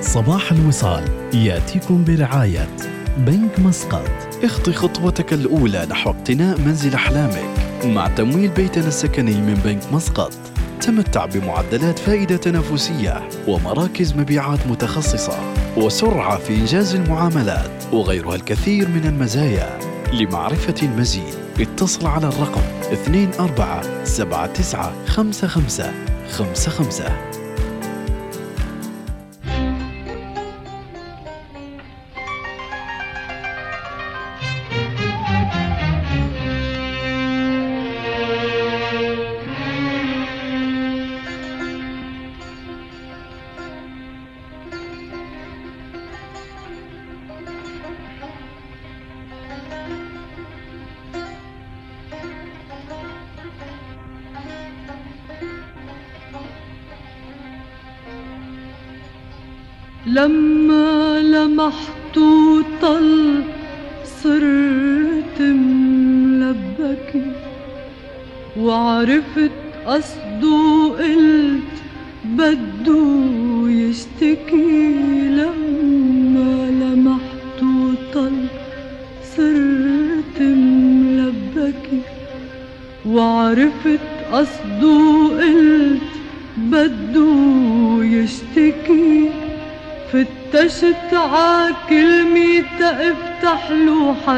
صباح الوصال ياتيكم برعاية بنك مسقط. اخطي خطوتك الأولى نحو اقتناء منزل أحلامك مع تمويل بيتنا السكني من بنك مسقط. تمتع بمعدلات فائدة تنافسية ومراكز مبيعات متخصصة وسرعة في إنجاز المعاملات وغيرها الكثير من المزايا. لمعرفة المزيد اتصل على الرقم 24795555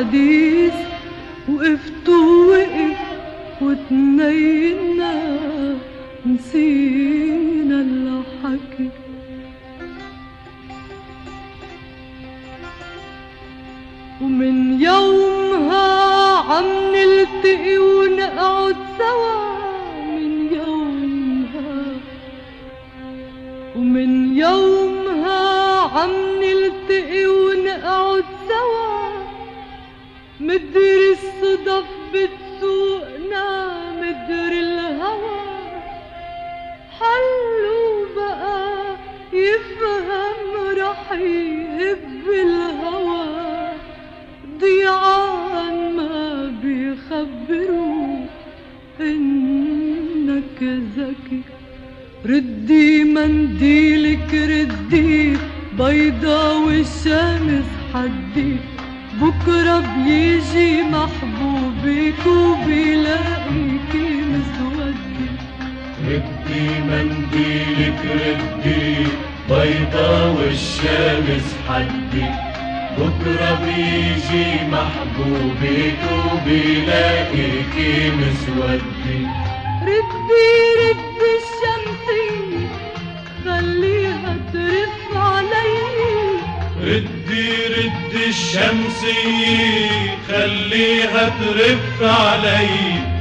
حديث وقفت ووقف وتنينا نسينا الحكي ومن يومها عم نلتقي ونقعد سوا من يومها. ومن يومها عم نلتقي ونقعد سوا مدري الصدف بتسوقنا مدري الهوى. حلو بقى يفهم رح يهب الهوى. ضيعان ما بيخبروا إنك ذكي. ردي منديلك ردي بيضا والشمس حدي بكرة بيجي محبوبك وبيلاقيكي مسودي ردي منديلك ردي بيضا والشمس حدي. بكرة بيجي محبوبك وبيلاقيكي مسودي ردي ردي الشمسية خليها ترف ردي ردي الشمسية خليها ترف علي.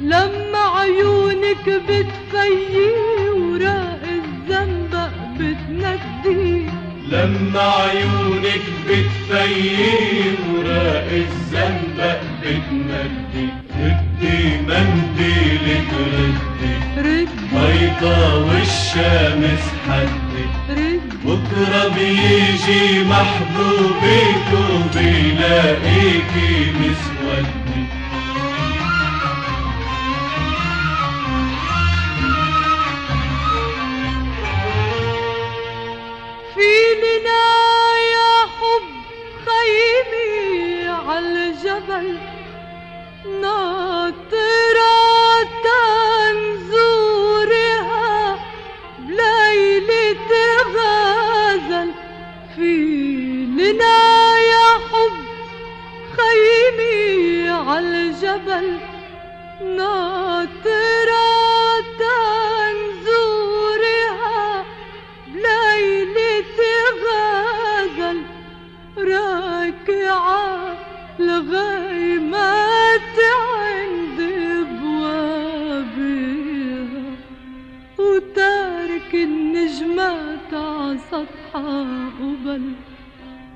لما عيونك بتفيي وراق الزنبق بتندي لما عيونك بتفيي وراق الزنبق بتندي ردي منديلك ردي. ردي. بيضا والشمس حدي. بكرة بيجي محبوبك وبيلاقيكي مسودي في لنا يا حب خيمي عالجبل ناطرة لنا يا حب خيمي عالجبل ناطرة تنزورها بليلة غزل راكعة لغيمات عند بوابها وتارك النجمات ع سطحها قبل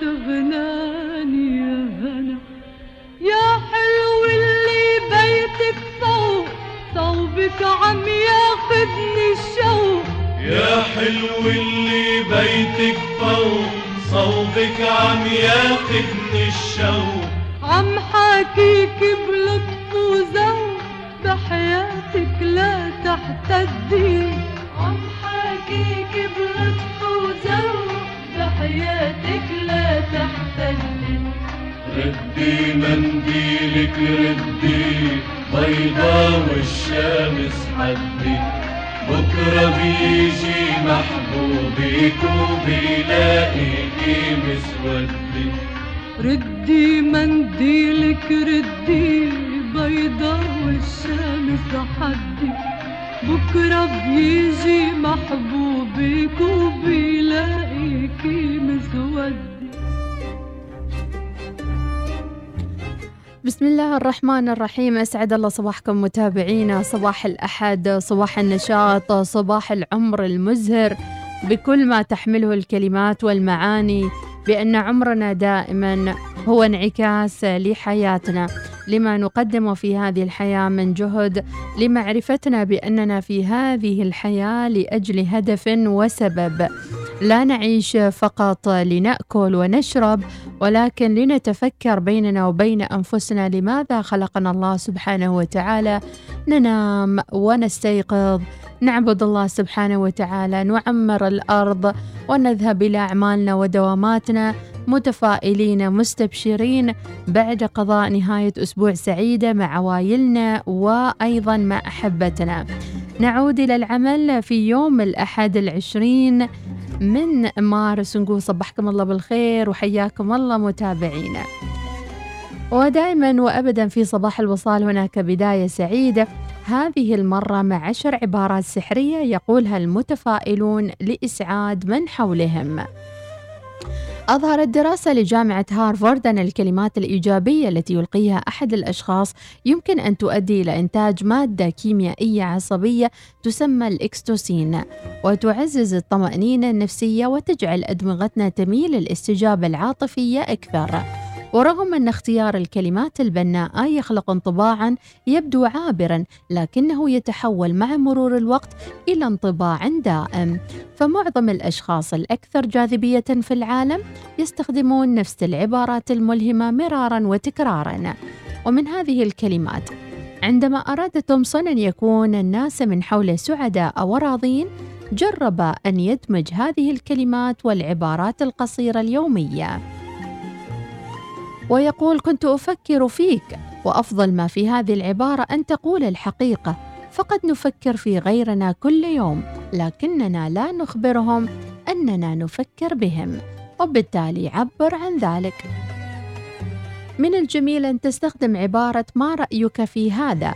تغناني يا هنا يا حلو اللي بيتك فوق صوبك عم ياخدني الشوق. يا حلو اللي بيتك فوق صوبك عم ياخدني الشوق. عم حاكيك بلطف وذوق بحياتك لا تحتدي عم حاكيك بلطف وذوق بحياتك لا ردي منديلك ردي بيضا والشمس حدي بكرة بيجي محبوبك وبيلاقيكي مسودي. ردي منديلك ردي بيضا والشمس حدي بكرة بيجي محبوبك وبيلاقيكي مسودي. بسم الله الرحمن الرحيم. أسعد الله صباحكم متابعينا. صباح الأحد صباح النشاط صباح العمر المزهر. بكل ما تحمله الكلمات والمعاني بأن عمرنا دائما هو انعكاس لحياتنا. لما نقدم في هذه الحياة من جهد لمعرفتنا بأننا في هذه الحياة لأجل هدف وسبب. لا نعيش فقط لنأكل ونشرب ولكن لنتفكر بيننا وبين أنفسنا لماذا خلقنا الله سبحانه وتعالى. ننام ونستيقظ نعبد الله سبحانه وتعالى نعمر الأرض ونذهب إلى أعمالنا ودواماتنا متفائلين مستبشرين. بعد قضاء نهاية أسبوع سعيدة مع عوائلنا وأيضا مع أحبتنا. نعود إلى العمل في يوم الأحد العشرين. من مارس نقول صبحكم الله بالخير وحياكم الله متابعينا ودائما وابدا في صباح الوصال هناك بداية سعيدة. هذه المرة مع عشر عبارات سحرية يقولها المتفائلون لإسعاد من حولهم. أظهرت دراسة لجامعة هارفارد أن الكلمات الإيجابية التي يلقيها أحد الأشخاص يمكن أن تؤدي إلى إنتاج مادة كيميائية عصبية تسمى الإكستوسين وتعزز الطمأنينة النفسية وتجعل أدمغتنا تميل للاستجابة العاطفية أكثر. ورغم أن اختيار الكلمات البناءة يخلق انطباعا يبدو عابرا لكنه يتحول مع مرور الوقت إلى انطباع دائم. فمعظم الأشخاص الأكثر جاذبية في العالم يستخدمون نفس العبارات الملهمة مرارا وتكرارا. ومن هذه الكلمات عندما أراد تومسون أن يكون الناس من حوله سعداء وراضين جرب أن يدمج هذه الكلمات والعبارات القصيرة اليومية. ويقول كنت أفكر فيك وأفضل ما في هذه العبارة أن تقول الحقيقة فقد نفكر في غيرنا كل يوم لكننا لا نخبرهم أننا نفكر بهم وبالتالي عبر عن ذلك. من الجميل أن تستخدم عبارة ما رأيك في هذا؟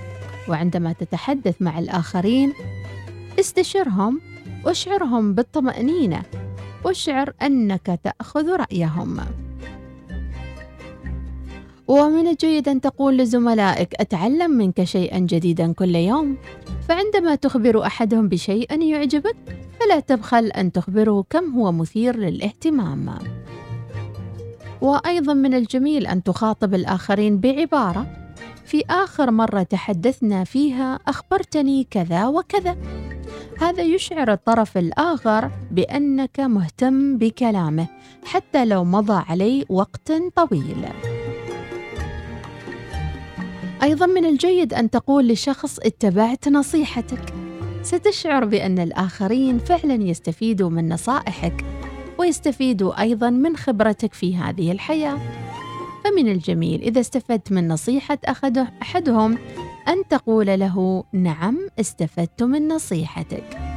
وعندما تتحدث مع الآخرين استشرهم واشعرهم بالطمأنينة واشعر أنك تأخذ رأيهم. ومن الجيد أن تقول لزملائك أتعلم منك شيئا جديدا كل يوم؟ فعندما تخبر أحدهم بشيء يعجبك فلا تبخل أن تخبره كم هو مثير للاهتمام. وأيضا من الجميل أن تخاطب الآخرين بعبارة في آخر مرة تحدثنا فيها أخبرتني كذا وكذا. هذا يشعر الطرف الآخر بأنك مهتم بكلامه حتى لو مضى عليه وقت طويل. أيضا من الجيد أن تقول لشخص اتبعت نصيحتك. ستشعر بأن الآخرين فعلا يستفيدوا من نصائحك ويستفيدوا أيضا من خبرتك في هذه الحياة. فمن الجميل إذا استفدت من نصيحة أحدهم أن تقول له نعم استفدت من نصيحتك.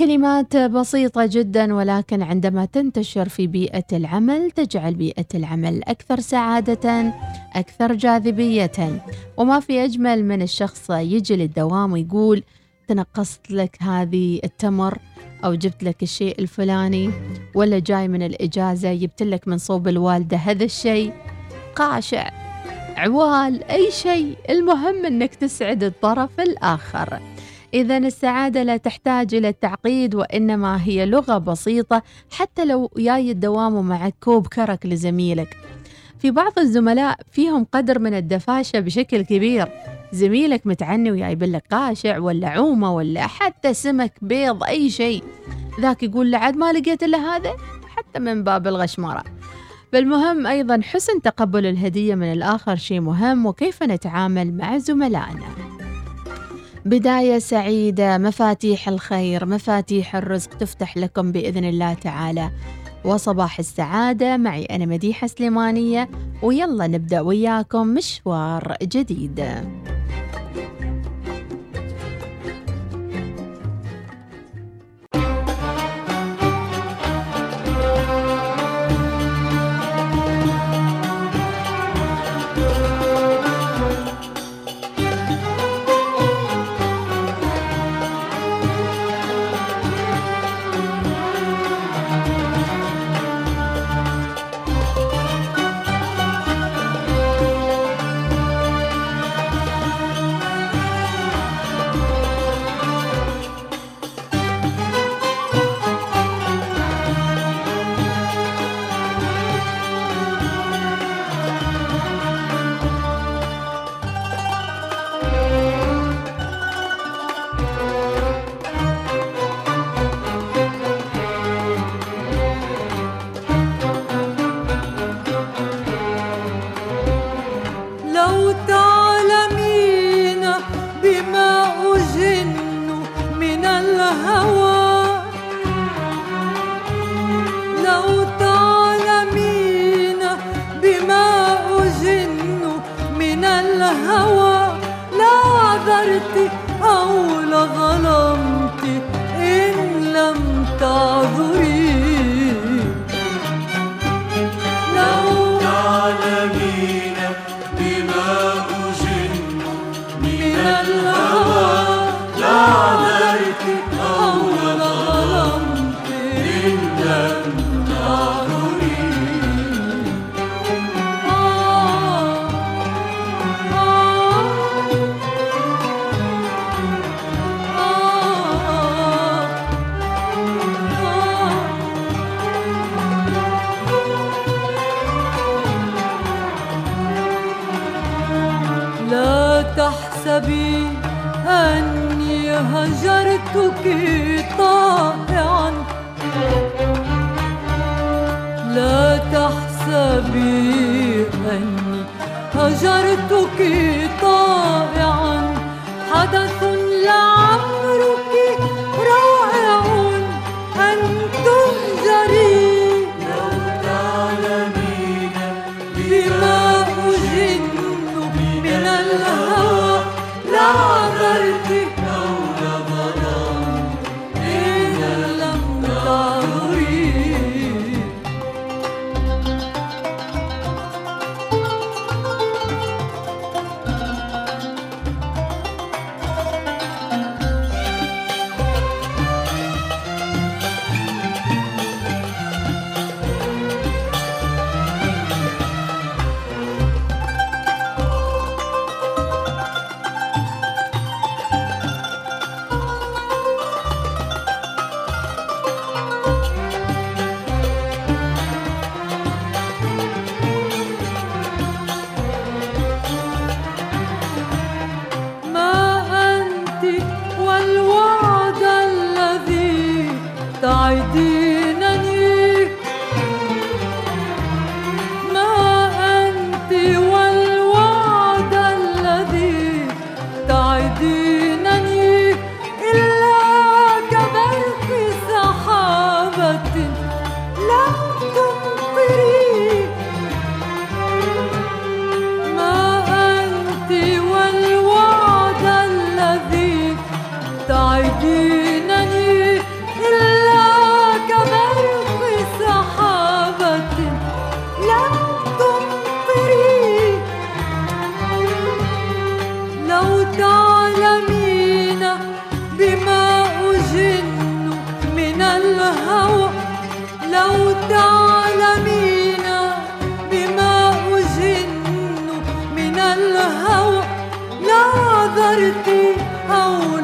كلمات بسيطة جدا ولكن عندما تنتشر في بيئة العمل تجعل بيئة العمل أكثر سعادة أكثر جاذبية. وما في أجمل من الشخص يجي للدوام ويقول تنقصت لك هذه التمر أو جبت لك الشيء الفلاني ولا جاي من الإجازة جبت لك من صوب الوالدة هذا الشيء. قاشع عوال أي شيء المهم أنك تسعد الطرف الآخر. إذا السعادة لا تحتاج إلى التعقيد وإنما هي لغة بسيطة حتى لو جاي الدوام ومعك كوب كرك لزميلك. في بعض الزملاء فيهم قدر من الدفاشة بشكل كبير. زميلك متعني وجايب لك قاشع ولا عومة ولا حتى سمك بيض أي شيء. ذاك يقول لعد ما لقيت إلا هذا؟ حتى من باب الغشمرة. بالمهم أيضا حسن تقبل الهدية من الآخر شيء مهم وكيف نتعامل مع زملائنا؟ بداية سعيدة. مفاتيح الخير مفاتيح الرزق تفتح لكم بإذن الله تعالى. وصباح السعادة. معي أنا مديحة سليمانية. ويلا نبدأ وياكم مشوار جديد.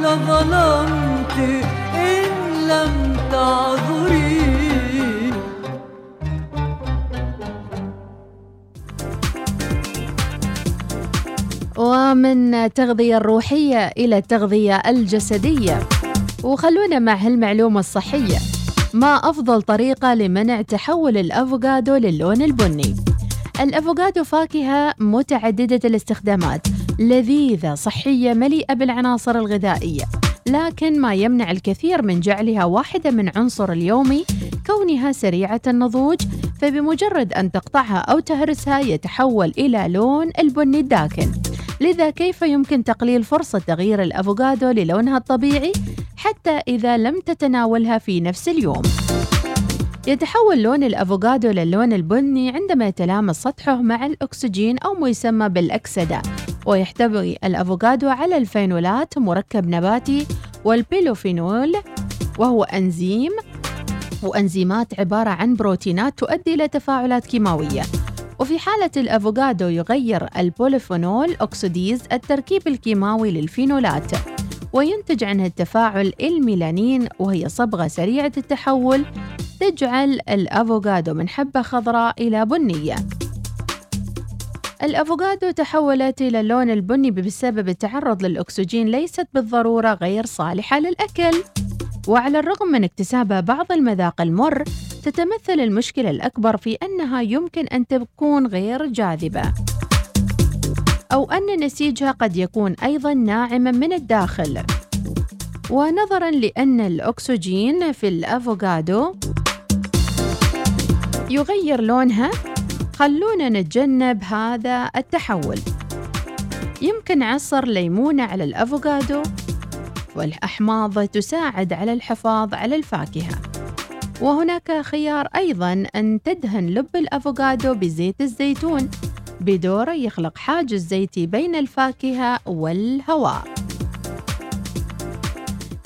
لظلمت إن لم تعذري. ومن التغذية الروحية إلى التغذية الجسدية. وخلونا مع هالمعلومة الصحية. ما أفضل طريقة لمنع تحول الأفوكادو للون البني؟ الأفوكادو فاكهة متعددة الاستخدامات. لذيذة صحية مليئة بالعناصر الغذائية. لكن ما يمنع الكثير من جعلها واحدة من عنصر اليومي كونها سريعة النضوج فبمجرد أن تقطعها أو تهرسها يتحول إلى لون البني الداكن. لذا كيف يمكن تقليل فرصة تغيير الأفوكادو للونها الطبيعي؟ حتى إذا لم تتناولها في نفس اليوم. يتحول لون الأفوكادو للون البني عندما يتلامس سطحه مع الأكسجين أو ما يسمى بالأكسدة. ويحتوي الأفوكادو على الفينولات مركب نباتي وال polyphenol وهو أنزيم وأنزيمات عبارة عن بروتينات تؤدي إلى تفاعلات كيماوية. وفي حالة الأفوكادو يغير ال polyphenol oxidase التركيب الكيماوي للفينولات. وينتج عنها التفاعل الميلانين وهي صبغة سريعة التحول تجعل الأفوكادو من حبة خضراء إلى بنية. الأفوكادو تحولت إلى اللون البني بسبب التعرض للأكسجين ليست بالضرورة غير صالحة للأكل. وعلى الرغم من اكتسابها بعض المذاق المر تتمثل المشكلة الأكبر في أنها يمكن أن تكون غير جاذبة. أو أن نسيجها قد يكون أيضا ناعما من الداخل. ونظرا لأن الأكسجين في الأفوكادو يغير لونها خلونا نتجنب هذا التحول. يمكن عصر ليمونة على الأفوكادو والأحماض تساعد على الحفاظ على الفاكهة. وهناك خيار أيضا أن تدهن لب الأفوكادو بزيت الزيتون. بدوره يخلق حاجز زيتي بين الفاكهة والهواء.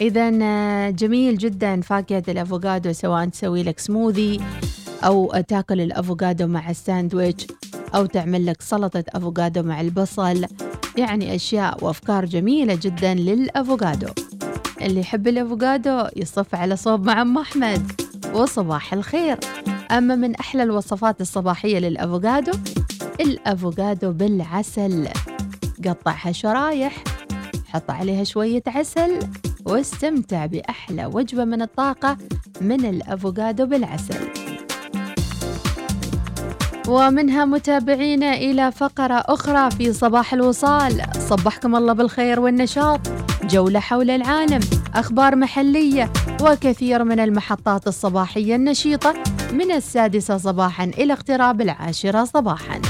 إذا جميل جدا فاكهة الأفوكادو سواء تسوي لك سموذي أو تأكل الأفوكادو مع الساندويتش أو تعمل لك سلطة أفوكادو مع البصل. يعني أشياء وأفكار جميلة جدا للأفوكادو. اللي يحب الأفوكادو يصف على صوب مع أم أحمد. وصباح الخير. أما من أحلى الوصفات الصباحية للأفوكادو الأفوكادو بالعسل. قطعها شرايح حط عليها شوية عسل واستمتع بأحلى وجبة من الطاقة من الأفوكادو بالعسل. ومنها متابعينا إلى فقرة أخرى في صباح الوصال. صبحكم الله بالخير والنشاط. جولة حول العالم أخبار محلية وكثير من المحطات الصباحية النشيطة. من السادسة صباحا إلى اقتراب العاشرة صباحا.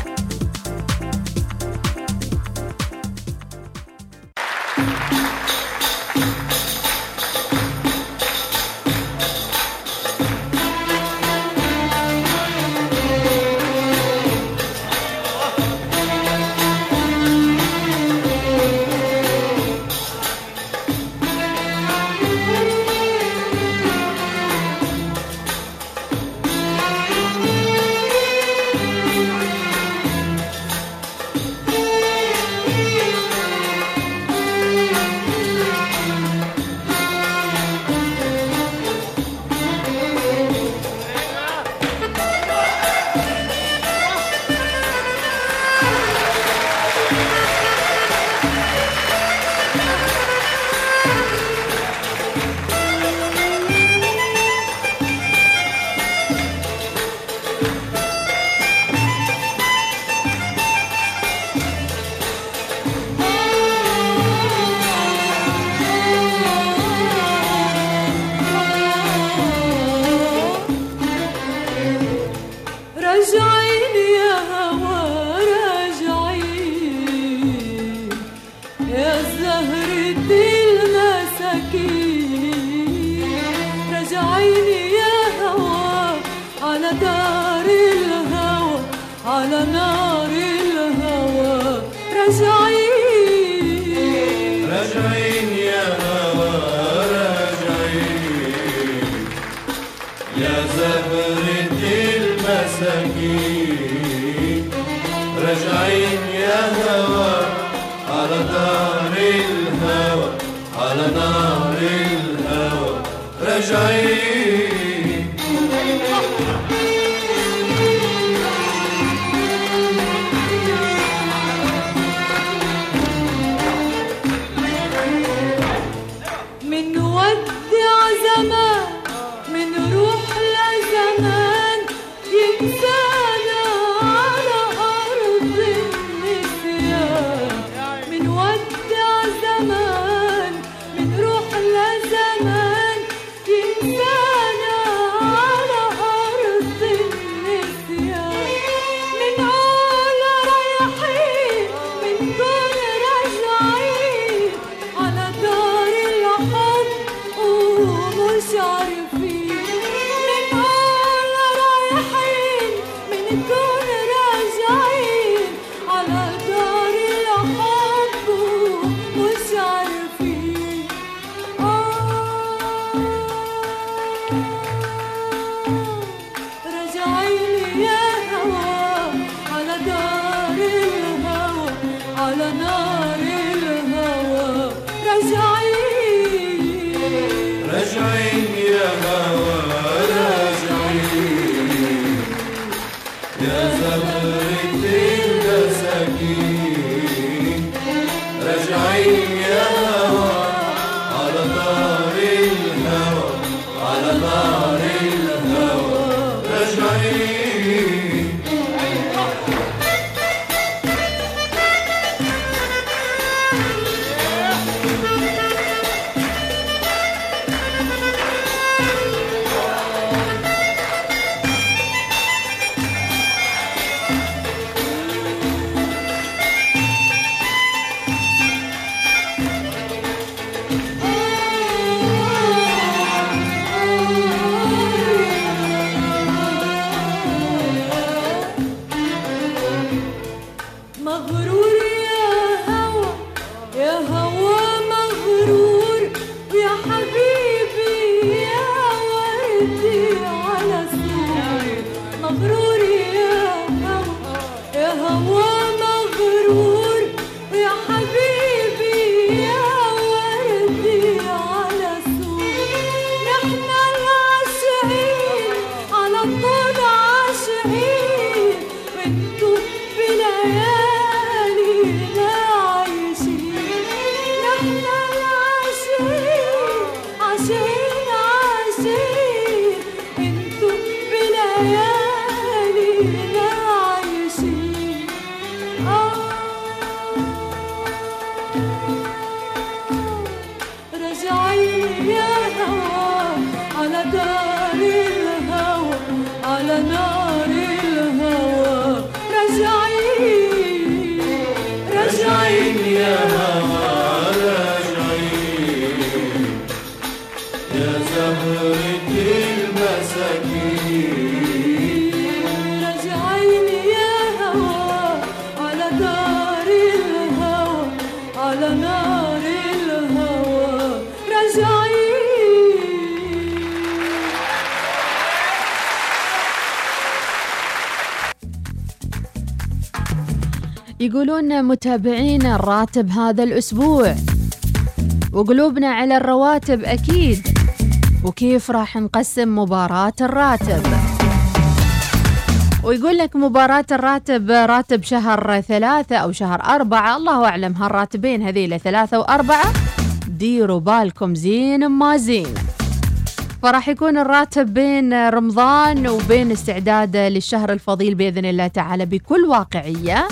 متابعينا الراتب هذا الأسبوع. وقلوبنا على الرواتب أكيد. وكيف راح نقسم مباراة الراتب. ويقول لك مباراة الراتب راتب شهر ثلاثة أو شهر أربعة. الله أعلم هالراتبين هذيلا ثلاثة وأربعة ديروا بالكم زين ما زين. فراح يكون الراتب بين رمضان وبين استعداد للشهر الفضيل بإذن الله تعالى بكل واقعية.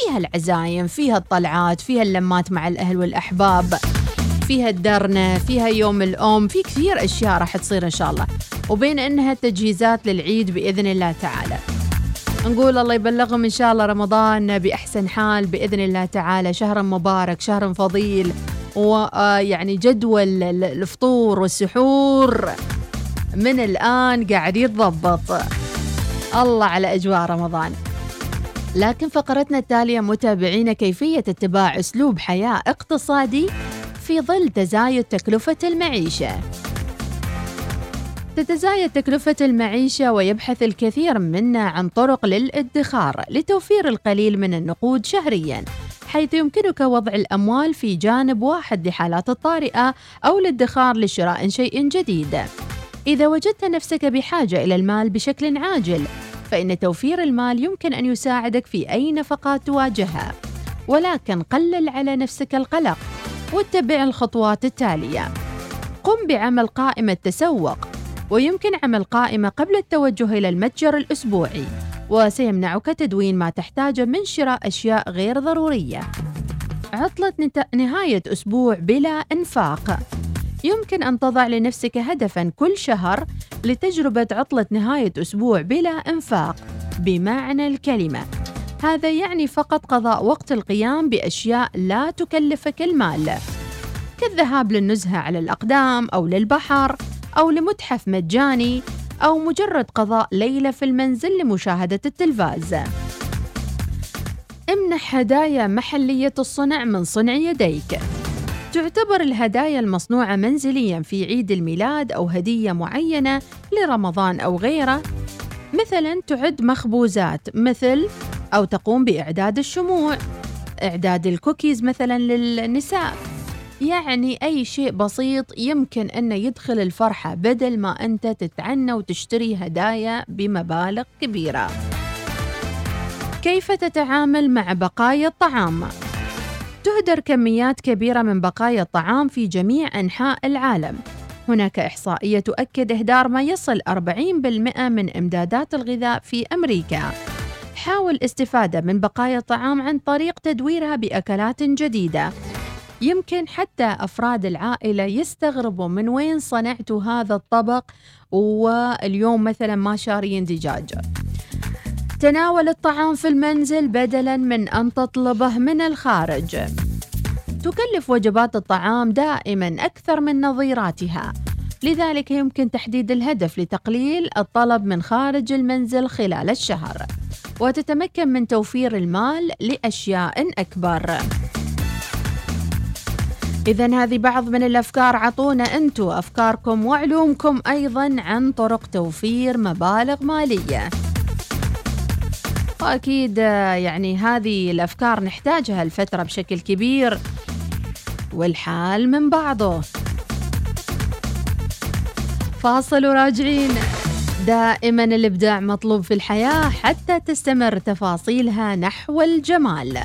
فيها العزايم فيها الطلعات فيها اللمات مع الأهل والأحباب فيها الدرنة فيها يوم الأم في كثير أشياء راح تصير إن شاء الله. وبين أنها تجهيزات للعيد بإذن الله تعالى. نقول الله يبلغهم إن شاء الله رمضان بأحسن حال بإذن الله تعالى. شهر مبارك شهر فضيل ويعني جدول ال- الفطور والسحور. من الآن قاعد يتضبط. الله على أجواء رمضان. لكن فقرتنا التالية متابعينا كيفية اتباع أسلوب حياة اقتصادي في ظل تزايد تكلفة المعيشة. تتزايد تكلفة المعيشة ويبحث الكثير منا عن طرق للادخار لتوفير القليل من النقود شهرياً حيث يمكنك وضع الأموال في جانب واحد لحالات الطارئة أو الادخار لشراء شيء جديد. إذا وجدت نفسك بحاجة إلى المال بشكل عاجل فإن توفير المال يمكن أن يساعدك في أي نفقات تواجهها. ولكن قلل على نفسك القلق واتبع الخطوات التالية. قم بعمل قائمة تسوق ويمكن عمل قائمة قبل التوجه إلى المتجر الأسبوعي. وسيمنعك تدوين ما تحتاجه من شراء أشياء غير ضرورية. عطلة نهاية أسبوع بلا إنفاق. يمكن أن تضع لنفسك هدفاً كل شهر لتجربة عطلة نهاية أسبوع بلا إنفاق بمعنى الكلمة. هذا يعني فقط قضاء وقت القيام بأشياء لا تكلفك المال كالذهاب للنزهة على الأقدام أو للبحر أو لمتحف مجاني أو مجرد قضاء ليلة في المنزل لمشاهدة التلفاز. امنح هدايا محلية الصنع من صنع يديك. تعتبر الهدايا المصنوعة منزليا في عيد الميلاد أو هدية معينة لرمضان أو غيره. مثلا تعد مخبوزات مثل أو تقوم بإعداد الشموع إعداد الكوكيز مثلا للنساء. يعني أي شيء بسيط يمكن أنه يدخل الفرحة بدل ما أنت تتعنى وتشتري هدايا بمبالغ كبيرة. كيف تتعامل مع بقايا الطعام؟ تهدر كميات كبيرة من بقايا الطعام في جميع أنحاء العالم. هناك إحصائية تؤكد إهدار ما يصل 40% من إمدادات الغذاء في أمريكا. حاول الاستفادة من بقايا الطعام عن طريق تدويرها بأكلات جديدة. يمكن حتى أفراد العائلة يستغربوا من وين صنعتوا هذا الطبق واليوم مثلا ما شارين دجاج تناول الطعام في المنزل بدلا من أن تطلبه من الخارج. تكلف وجبات الطعام دائما أكثر من نظيراتها. لذلك يمكن تحديد الهدف لتقليل الطلب من خارج المنزل خلال الشهر. وتتمكن من توفير المال لأشياء أكبر. إذا هذه بعض من الأفكار. عطونا أنتوا أفكاركم وعلومكم أيضا عن طرق توفير مبالغ مالية. واكيد آه، يعني هذه الأفكار نحتاجها الفترة بشكل كبير والحال من بعضه. فاصل وراجعين. دائما الإبداع مطلوب في الحياة حتى تستمر تفاصيلها نحو الجمال.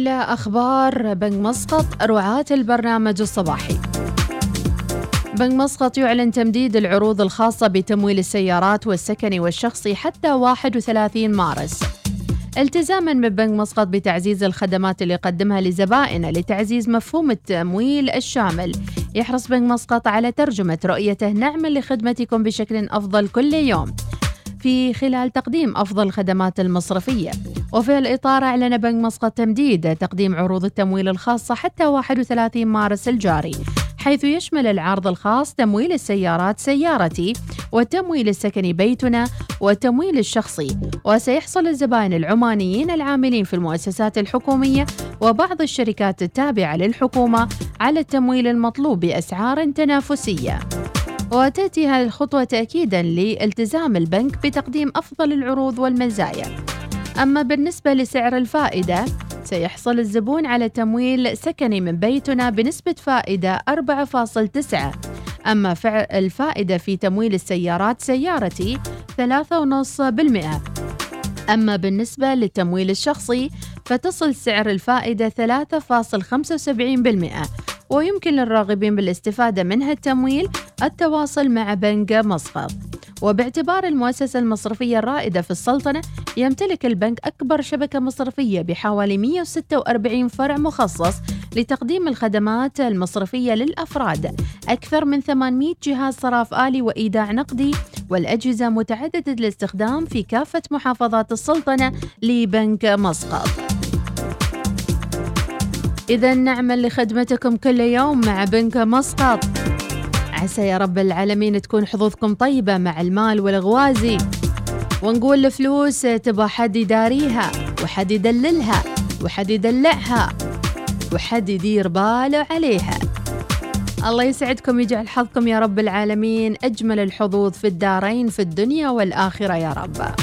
إلى أخبار بنك مسقط رعاة البرنامج الصباحي. بنك مسقط يعلن تمديد العروض الخاصة بتمويل السيارات والسكني والشخصي حتى 31 مارس. التزاما من بنك مسقط بتعزيز الخدمات اللي يقدمها لزبائنه لتعزيز مفهوم التمويل الشامل. يحرص بنك مسقط على ترجمة رؤيته نعمل لخدمتكم بشكل أفضل كل يوم. في خلال تقديم أفضل الخدمات المصرفية. وفي الإطار أعلن بنك مسقط تمديد تقديم عروض التمويل الخاصة حتى 31 مارس الجاري حيث يشمل العرض الخاص تمويل السيارات سيارتي والتمويل السكني بيتنا والتمويل الشخصي. وسيحصل الزبائن العمانيين العاملين في المؤسسات الحكومية وبعض الشركات التابعة للحكومة على التمويل المطلوب بأسعار تنافسية. وتأتي هذه الخطوة تأكيدا لالتزام البنك بتقديم أفضل العروض والمزايا. أما بالنسبة لسعر الفائدة سيحصل الزبون على تمويل سكني من بيتنا بنسبة فائدة 4.9 أما الفائدة في تمويل السيارات سيارتي 3.5% أما بالنسبة للتمويل الشخصي فتصل سعر الفائدة 3.75% ويمكن للراغبين بالاستفادة من هالتمويل التواصل مع بنك مسقط وباعتبار المؤسسة المصرفية الرائدة في السلطنة يمتلك البنك أكبر شبكة مصرفية بحوالي 146 فرع مخصص لتقديم الخدمات المصرفية للأفراد. أكثر من 800 جهاز صراف آلي وإيداع نقدي والأجهزة متعددة الاستخدام في كافة محافظات السلطنة لبنك مسقط إذا نعمل لخدمتكم كل يوم مع بنك مسقط. عسى يا رب العالمين تكون حظوظكم طيبة مع المال والغوازي. ونقول الفلوس تبغى حد يداريها وحد يدللها وحد يدلعها وحد يدير باله عليها. الله يسعدكم يجعل حظكم يا رب العالمين أجمل الحظوظ في الدارين في الدنيا والآخرة يا رب.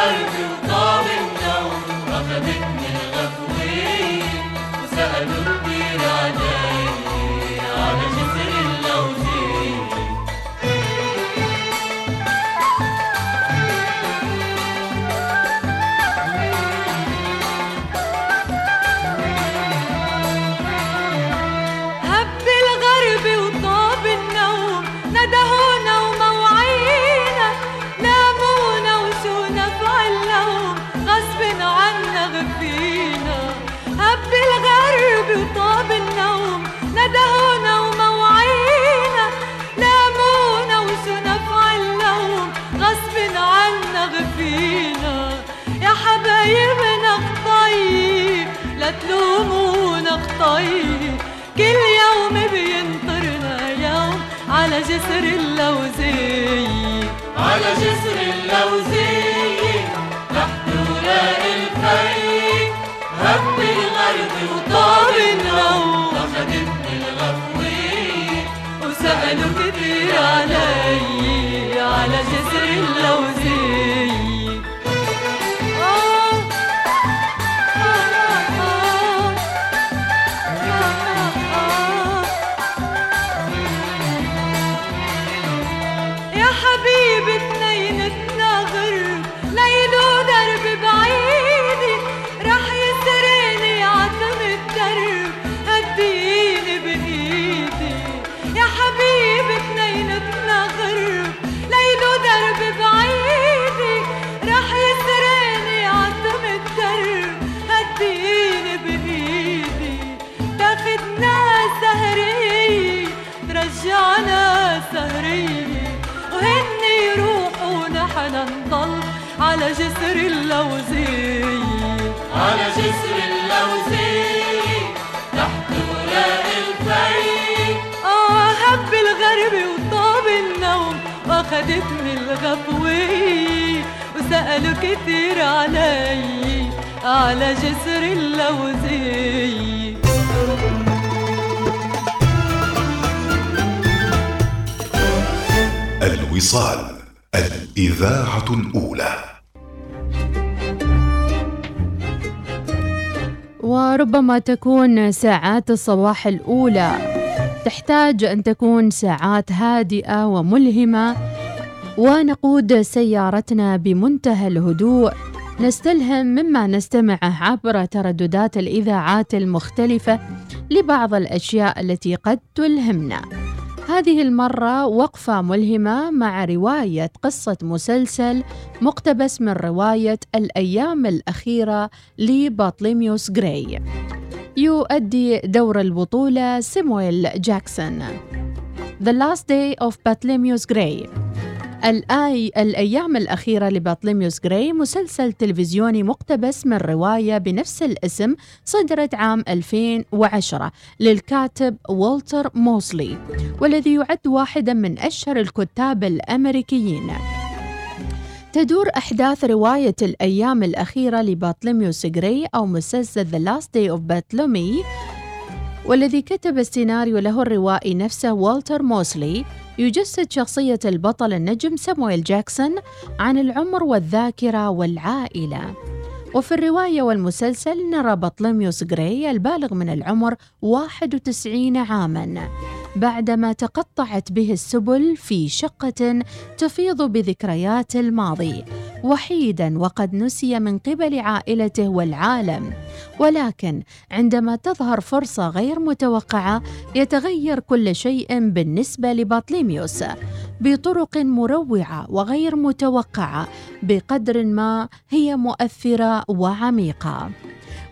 هبت الغرب وطاب النوم أخذتني جسر اللوزي. على جسر اللوزي. وراء الفي هب الغرب وطاب النوم. واخدتني الغفوية وسألوا كتير علي. على جسر اللوزية على جسر اللوزية على جسر اللوزية تحت وراء الفريق. آه هب الغرب وطاب النوم. واخدتني الغفوية وسألوا كتير علي. على جسر اللوزية الوصال الإذاعة الأولى. وربما تكون ساعات الصباح الأولى. تحتاج أن تكون ساعات هادئة وملهمة. ونقود سيارتنا بمنتهى الهدوء. نستلهم مما نستمعه عبر ترددات الإذاعات المختلفة لبعض الأشياء التي قد تلهمنا. هذه المرة وقفة ملهمة مع رواية قصة مسلسل مقتبس من رواية الأيام الأخيرة لبطليميوس غراي يؤدي دور البطولة سيمويل جاكسون. The Last Day of Bartholomew Gray. الآي الأيام الأخيرة لبطليميوس غراي مسلسل تلفزيوني مقتبس من رواية بنفس الاسم صدرت عام 2010 للكاتب والتر موسلي والذي يعد واحدا من أشهر الكتاب الأمريكيين. تدور أحداث رواية الأيام الأخيرة لبطليميوس غراي أو مسلسل The Last Day of Bartholomew والذي كتب السيناريو له الروائي نفسه والتر موسلي يجسد شخصية البطل النجم سامويل جاكسون عن العمر والذاكرة والعائلة. وفي الرواية والمسلسل نرى بطليميوس غراي البالغ من العمر 91 عاماً بعدما تقطعت به السبل في شقة تفيض بذكريات الماضي. وحيدا وقد نسي من قبل عائلته والعالم. ولكن عندما تظهر فرصة غير متوقعة يتغير كل شيء بالنسبة لبطليميوس. بطرق مروعة وغير متوقعة بقدر ما هي مؤثرة وعميقة.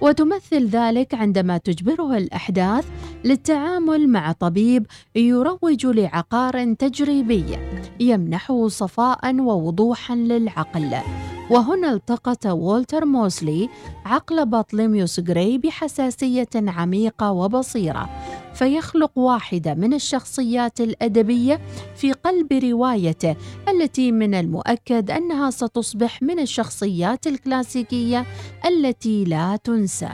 وتمثل ذلك عندما تجبره الأحداث للتعامل مع طبيب يروج لعقار تجريبي يمنحه صفاء ووضوحا للعقل. وهنا التقط والتر موسلي عقل بطليميوس غراي بحساسية عميقة وبصيرة فيخلق واحدة من الشخصيات الأدبية في قلب روايته التي من المؤكد أنها ستصبح من الشخصيات الكلاسيكية التي لا تنسى.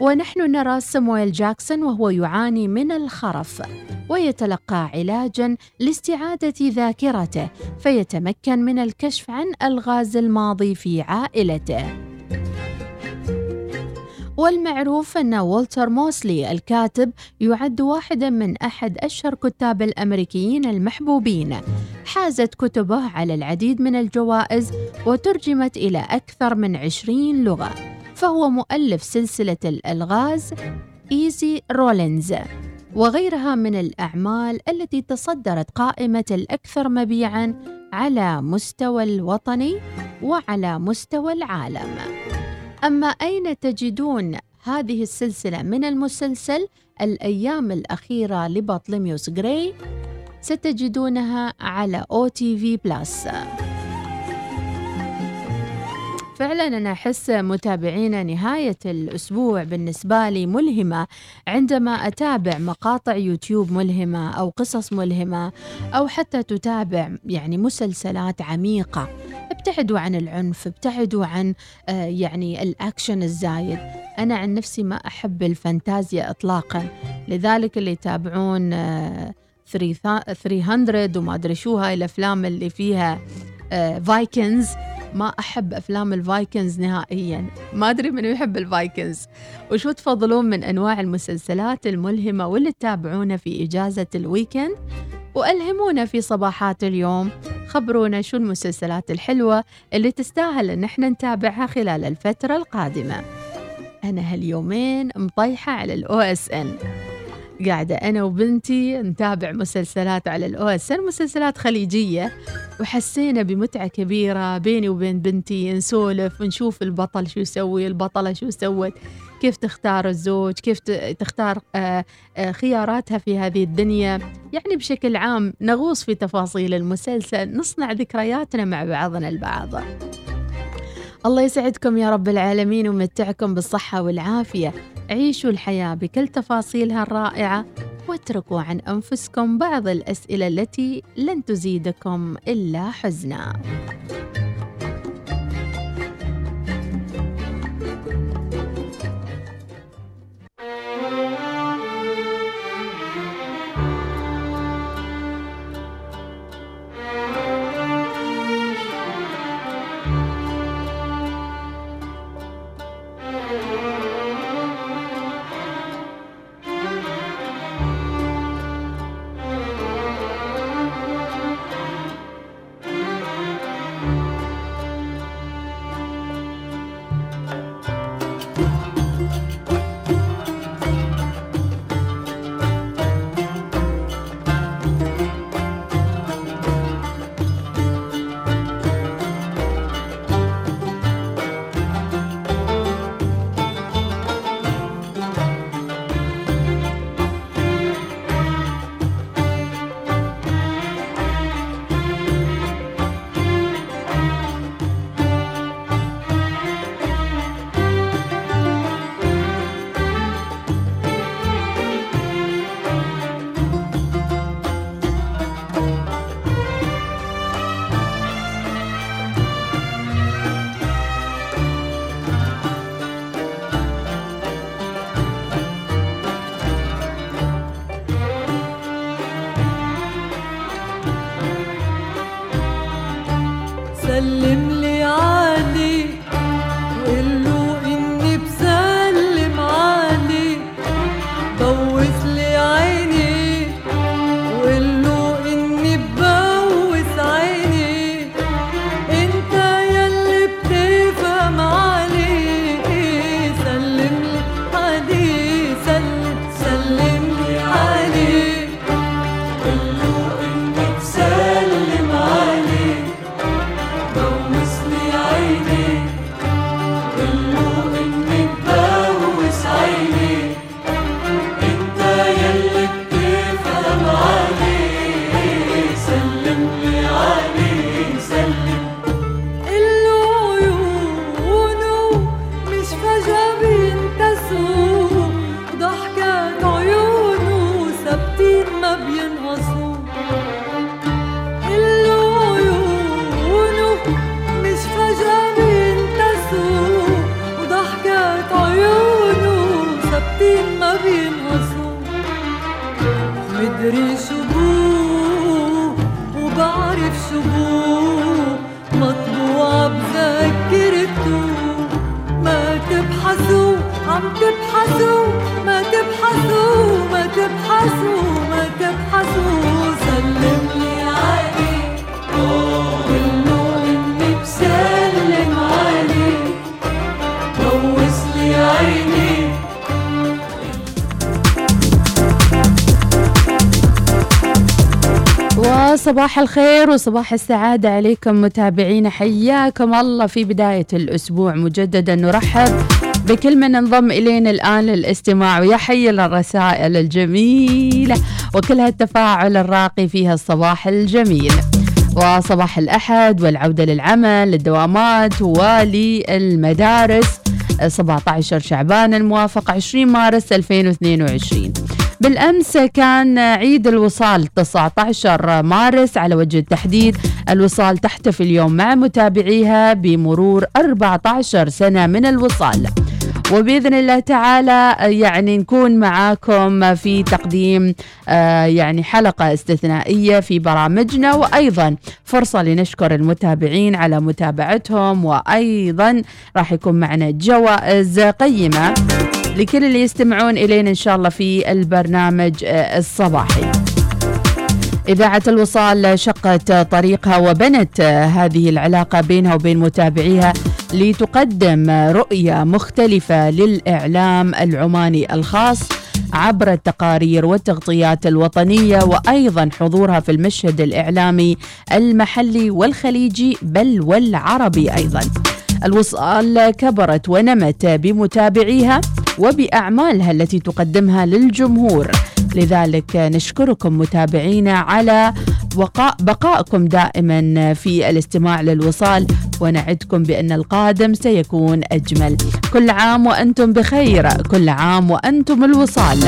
ونحن نرى سامويل جاكسون وهو يعاني من الخرف ويتلقى علاجا لاستعادة ذاكرته فيتمكن من الكشف عن ألغاز الماضي في عائلته. والمعروف أن والتر موسلي الكاتب يعد واحدا من أحد أشهر كتاب الأمريكيين المحبوبين حازت كتبه على العديد من الجوائز وترجمت إلى أكثر من عشرين لغة فهو مؤلف سلسلة الألغاز إيزي رولينز وغيرها من الأعمال التي تصدرت قائمة الأكثر مبيعاً على مستوى الوطني وعلى مستوى العالم. أما أين تجدون هذه السلسلة من المسلسل الأيام الأخيرة لبطليميوس غراي ستجدونها على Apple TV Plus. فعلا أنا أحس متابعينا نهاية الأسبوع بالنسبة لي ملهمة. عندما أتابع مقاطع يوتيوب ملهمة أو قصص ملهمة أو حتى تتابع يعني مسلسلات عميقة ابتعدوا عن العنف ابتعدوا عن آه، يعني الأكشن الزايد. أنا عن نفسي ما أحب الفانتازيا إطلاقا. لذلك اللي يتابعون آه، 300 وما أدري شو هاي الأفلام اللي فيها Vikings ما أحب أفلام ال Vikings نهائيا. ما أدري من يحب ال Vikings وشو تفضلون من أنواع المسلسلات الملهمة واللي تتابعونه في إجازة ال weekend وألهمونا في صباحات اليوم. خبرونا شو المسلسلات الحلوة اللي تستاهل أن إحنا نتابعها خلال الفترة القادمة. أنا هاليومين مطيحة على ال OSN قاعدة. أنا وبنتي نتابع مسلسلات على ال OSN مسلسلات خليجية وحسينا بمتعة كبيرة بيني وبين بنتي نسولف ونشوف البطل شو يسوي البطلة شو سوت كيف تختار الزوج كيف تختار آه، آه، خياراتها في هذه الدنيا. يعني بشكل عام نغوص في تفاصيل المسلسل نصنع ذكرياتنا مع بعضنا البعض. الله يسعدكم يا رب العالمين ومتعكم بالصحة والعافية. عيشوا الحياة بكل تفاصيلها الرائعة واتركوا عن أنفسكم بعض الأسئلة التي لن تزيدكم إلا حزنا. تبحثوا ما تبحثوا ما تبحثوا ما تبحثوا. سلم لي علي قول له إني بسلم علي بوس لي عيني. وصباح الخير وصباح السعادة عليكم متابعينا حياكم الله في بداية الأسبوع. مجددا نرحب بكل من انضم إلينا الآن للاستماع ويا حي الرسائل الجميلة وكل هالتفاعل الراقي فيها الصباح الجميل. وصباح الأحد والعودة للعمل للدوامات وللمدارس. 17 شعبان الموافق 20 مارس 2022 بالأمس كان عيد الوصال 19 مارس على وجه التحديد. الوصال تحتفل اليوم مع متابعيها بمرور 14 سنة من الوصال. وبإذن الله تعالى يعني نكون معاكم في تقديم آه، يعني حلقة استثنائية في برامجنا وأيضا فرصة لنشكر المتابعين على متابعتهم وأيضا راح يكون معنا جوائز قيمة لكل اللي يستمعون إلينا إن شاء الله في البرنامج آه، الصباحي. إذاعة الوصال شقت طريقها وبنت هذه العلاقة بينها وبين متابعيها لتقدم رؤية مختلفة للإعلام العماني الخاص عبر التقارير والتغطيات الوطنية وأيضا حضورها في المشهد الإعلامي المحلي والخليجي بل والعربي أيضا. الوصال كبرت ونمت بمتابعيها وبأعمالها التي تقدمها للجمهور. لذلك نشكركم متابعينا على وقاء بقائكم دائما في الاستماع للوصال ونعدكم بأن القادم سيكون أجمل. كل عام وأنتم بخير كل عام وأنتم الوصال.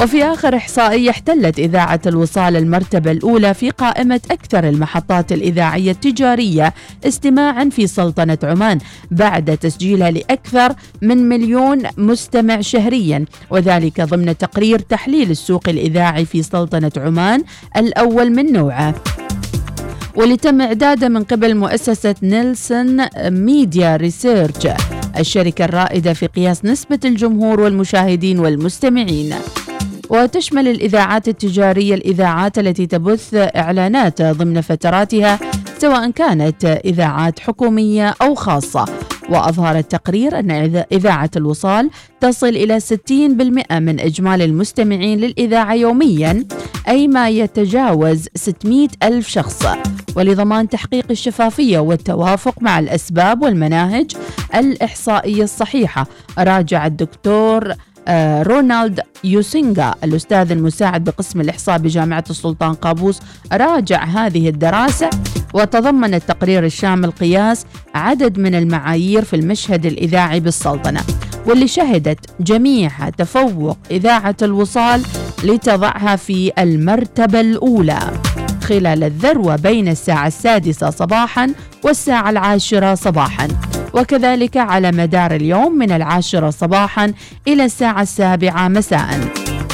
وفي آخر إحصائية احتلت إذاعة الوصال المرتبة الأولى في قائمة أكثر المحطات الإذاعية التجارية استماعا في سلطنة عمان بعد تسجيلها لأكثر من مليون مستمع شهريا وذلك ضمن تقرير تحليل السوق الإذاعي في سلطنة عمان الأول من نوعه. واللي تم إعداده من قبل مؤسسة Nielsen Media Research الشركة الرائدة في قياس نسبة الجمهور والمشاهدين والمستمعين. وتشمل الإذاعات التجارية الإذاعات التي تبث إعلانات ضمن فتراتها سواء كانت إذاعات حكومية أو خاصة. وأظهر التقرير أن إذاعة الوصال تصل إلى 60% من إجمالي المستمعين للإذاعة يوميا أي ما يتجاوز 600 ألف شخص. ولضمان تحقيق الشفافية والتوافق مع الأسباب والمناهج الإحصائية الصحيحة راجع الدكتور رونالد يوسينغا الأستاذ المساعد بقسم الإحصاء بجامعة السلطان قابوس راجع هذه الدراسة وتضمن التقرير الشامل قياس عدد من المعايير في المشهد الإذاعي بالسلطنة واللي شهدت جميعها تفوق إذاعة الوصال لتضعها في المرتبة الأولى. خلال الذروة بين الساعة السادسة صباحا والساعة العاشرة صباحا. وكذلك على مدار اليوم من العاشرة صباحا إلى الساعة السابعة مساء.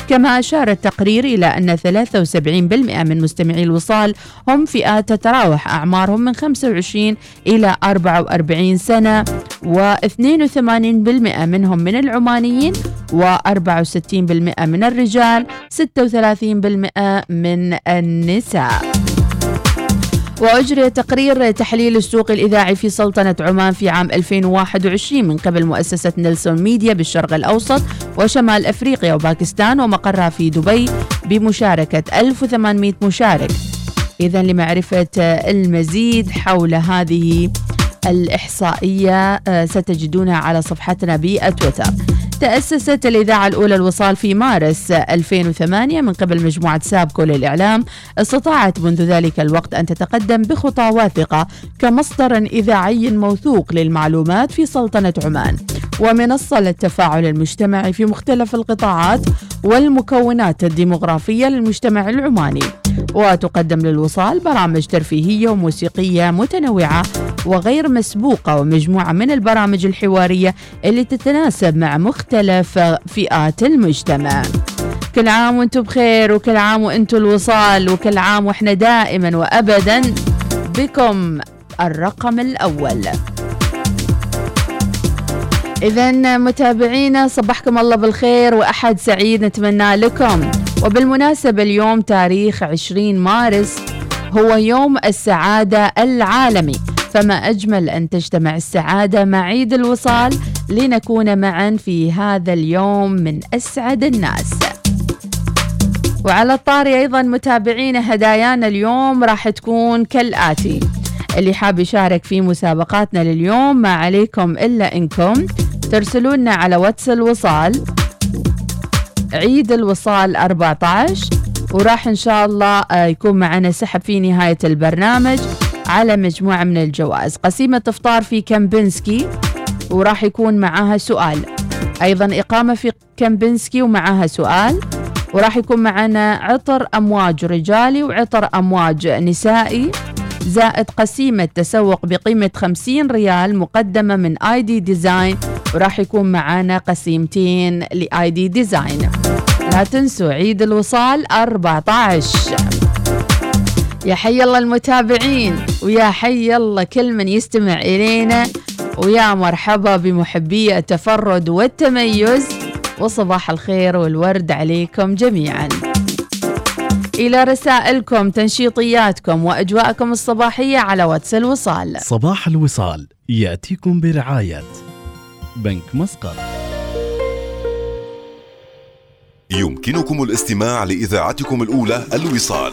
كما أشار التقرير إلى أن 73% من مستمعي الوصال هم فئات تتراوح أعمارهم من 25 إلى 44 سنة و82% منهم من العمانيين و64% من الرجال 36% من النساء. وأجري تقرير تحليل السوق الإذاعي في سلطنة عمان في عام 2021 من قبل مؤسسة نيلسون ميديا بالشرق الأوسط وشمال أفريقيا وباكستان ومقرها في دبي بمشاركة 1800 مشارك. إذا لمعرفة المزيد حول هذه الإحصائية آه، ستجدونها على صفحتنا بتويتر تأسست الإذاعة الأولى الوصال في مارس 2008 من قبل مجموعة سابكو للإعلام. استطاعت منذ ذلك الوقت أن تتقدم بخطى واثقة كمصدر إذاعي موثوق للمعلومات في سلطنة عمان. ومنصة للتفاعل المجتمعي في مختلف القطاعات والمكونات الديمغرافية للمجتمع العماني. وتقدم للوصال برامج ترفيهية وموسيقية متنوعة وغير مسبوقة ومجموعة من البرامج الحوارية اللي تتناسب مع مختلف فئات المجتمع. كل عام وأنتم بخير وكل عام وأنتم الوصال وكل عام وإحنا دائما وابدا بكم الرقم الأول. إذا متابعينا صبحكم الله بالخير وأحد سعيد نتمنى لكم. وبالمناسبة اليوم تاريخ 20 مارس هو يوم السعادة العالمي. فما أجمل أن تجتمع السعادة مع عيد الوصال لنكون معا في هذا اليوم من أسعد الناس. وعلى الطاري أيضا متابعينا هدايانا اليوم راح تكون كالآتي. اللي حاب يشارك في مسابقاتنا لليوم ما عليكم إلا إنكم ترسلونا على واتس الوصال عيد الوصال 14 وراح إن شاء الله آه، يكون معنا سحب في نهاية البرنامج. على مجموعة من الجوائز. قسيمة إفطار في كامبنسكي وراح يكون معاها سؤال. أيضا إقامة في كامبنسكي ومعها سؤال. وراح يكون معنا عطر أمواج رجالي وعطر أمواج نسائي. زائد قسيمة تسوق بقيمة 50 ريال مقدمة من ID Design. وراح يكون معنا قسيمتين ل ID Design. لا تنسوا عيد الوصال 14 يا حي الله المتابعين ويا حي الله كل من يستمع إلينا ويا مرحبا بمحبي التفرد والتميز وصباح الخير والورد عليكم جميعا. إلى رسائلكم تنشيطياتكم وأجواءكم الصباحية على واتس الوصال. صباح الوصال يأتيكم برعاية بنك مسقط. يمكنكم الاستماع لإذاعتكم الأولى الوصال.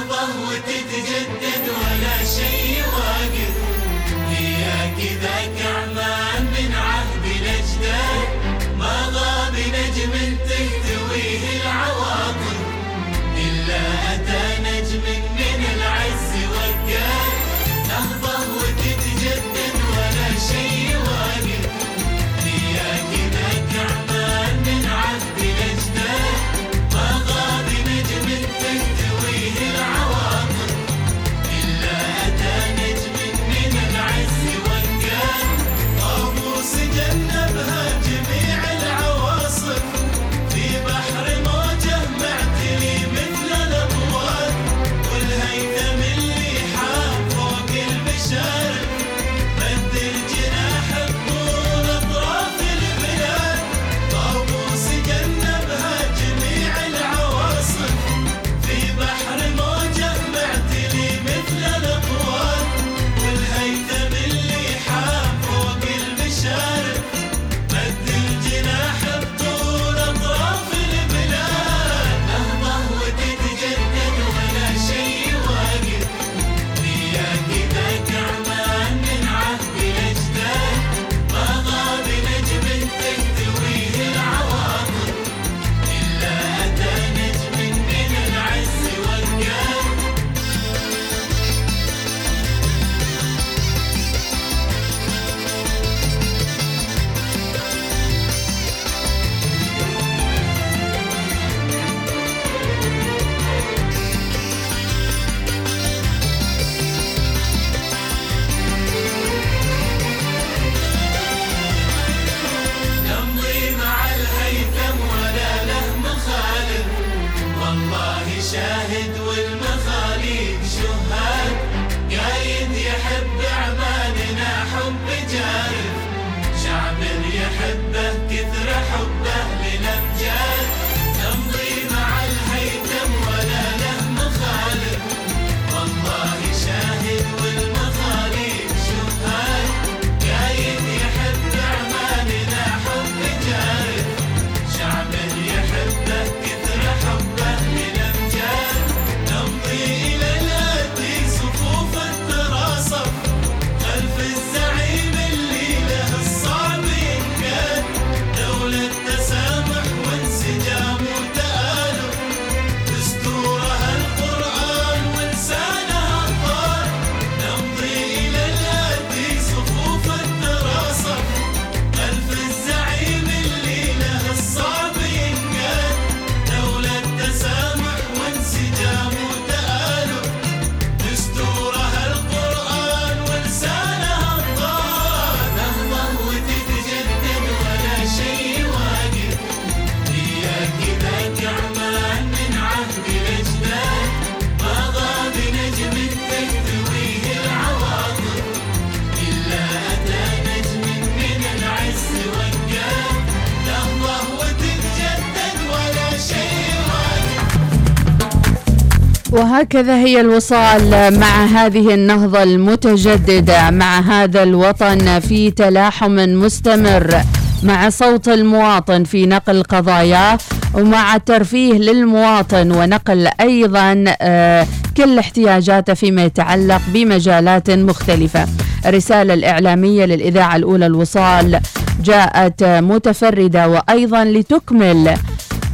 وهكذا هي الوصال مع هذه النهضة المتجددة مع هذا الوطن في تلاحم مستمر مع صوت المواطن في نقل قضاياه ومع الترفيه للمواطن ونقل أيضا آه، كل احتياجاته فيما يتعلق بمجالات مختلفة. الرسالة الإعلامية للإذاعة الأولى الوصال جاءت متفردة وأيضا لتكمل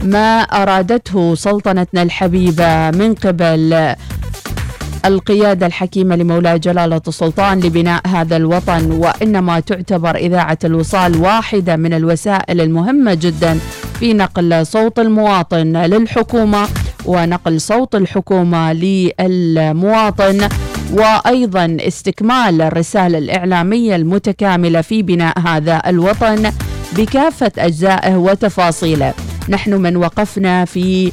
ما أرادته سلطنتنا الحبيبة من قبل القيادة الحكيمة لمولاي جلالة السلطان لبناء هذا الوطن وإنما تعتبر إذاعة الوصال واحدة من الوسائل المهمة جدا في نقل صوت المواطن للحكومة ونقل صوت الحكومة للمواطن وأيضا استكمال الرسالة الإعلامية المتكاملة في بناء هذا الوطن بكافة أجزائه وتفاصيله. نحن من وقفنا في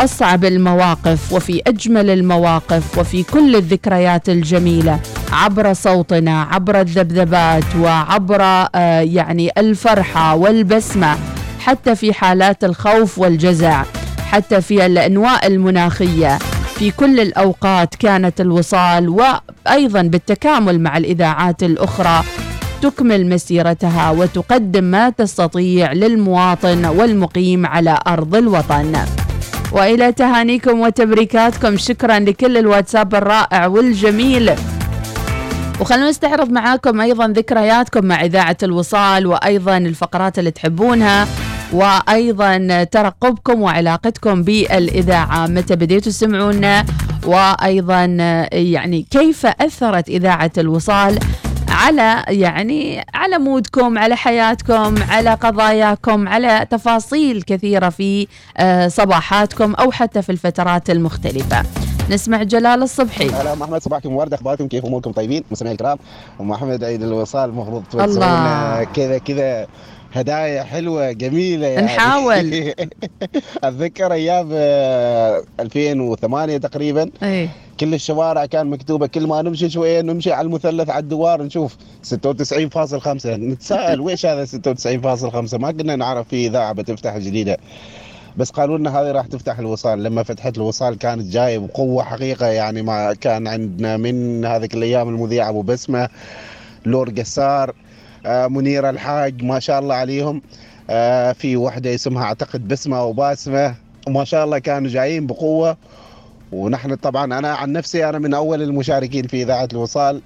أصعب المواقف وفي أجمل المواقف وفي كل الذكريات الجميلة عبر صوتنا عبر الذبذبات وعبر آه، يعني الفرحة والبسمة حتى في حالات الخوف والجزع حتى في الأنواء المناخية في كل الأوقات كانت الوصال وأيضا بالتكامل مع الإذاعات الأخرى. تكمل مسيرتها وتقدم ما تستطيع للمواطن والمقيم على أرض الوطن. وإلى تهانيكم وتبريكاتكم شكرا لكل الواتساب الرائع والجميل. وخلونا نستعرض معاكم أيضا ذكرياتكم مع إذاعة الوصال وأيضا الفقرات اللي تحبونها وأيضا ترقبكم وعلاقتكم بالإذاعة. متى بديتوا تسمعونا؟ وأيضا يعني كيف أثرت إذاعة الوصال؟ على يعني على مودكم على حياتكم على قضاياكم على تفاصيل كثيرة في آه، صباحاتكم أو حتى في الفترات المختلفة. نسمع جلال الصبحي. هلا أم أحمد صباحكم ورد أخباركم كيف أموركم؟ طيبين؟ مستمعي الكرام أم أحمد عيد الوصال المفروض الله. كذا كذا. هدايا حلوة جميلة يعني. نحاول. أتذكر أيام آه، 2008 تقريبا. إيه. كل الشوارع كان مكتوبة كل ما نمشي شوية نمشي على المثلث على الدوار نشوف 96.5 نتساءل ويش هذا 96.5 ما كنا نعرف في إذاعة بتفتح جديدة. بس قالوا لنا هذه راح تفتح الوصال. لما فتحت الوصال كانت جاية بقوه حقيقة يعني ما كان عندنا من هذيك الأيام المذيع أبو بسمة لور قسار آه، منيره الحاج ما شاء الله عليهم. آه، في وحدة اسمها أعتقد بسمة أو باسمة. وما شاء الله كانوا جايين بقوة. ونحن طبعا أنا عن نفسي أنا من أول المشاركين في إذاعة الوصال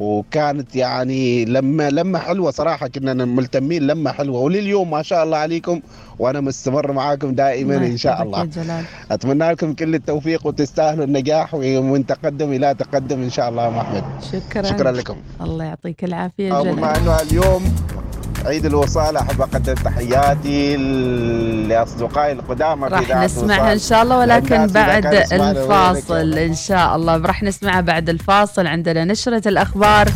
وكانت يعني لما لما حلوة صراحة كنا ملتمين لما حلوة. ولليوم ما شاء الله عليكم وأنا مستمر معاكم دائما إن شاء الله. جلال. أتمنى لكم كل التوفيق وتستاهلوا النجاح ومن تقدم إلى تقدم إن شاء الله يا أم أحمد. شكرا. شكرا لكم. الله يعطيك أول جلال. ما إنه اليوم عيد الوصال أحب أقدم تحياتي لأصدقائي القدامى في راح نسمعها إن. شاء الله ولكن بعد الفاصل وينك إن شاء الله. راح نسمعها بعد الفاصل. عندنا نشرة الأخبار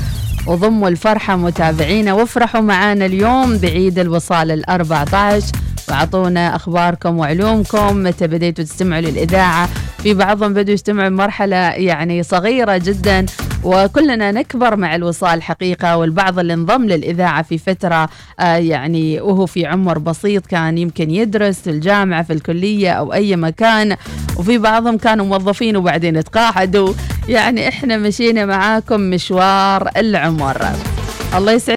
وضموا الفرحة متابعينا. وافرحوا معانا اليوم بعيد الوصال ال 14 واعطونا أخباركم وعلومكم. متى بديتوا تستمعوا للإذاعة؟ في بعضهم بدوا يستمعوا بمرحله يعني صغيرة جدا وكلنا نكبر مع الوصال حقيقة والبعض اللي انضم للإذاعة في فترة آه يعني وهو في عمر بسيط كان يمكن يدرس في الجامعة في الكلية أو أي مكان وفي بعضهم كانوا موظفين وبعدين تقاعدوا يعني إحنا مشينا معاكم مشوار العمر. الله يسعد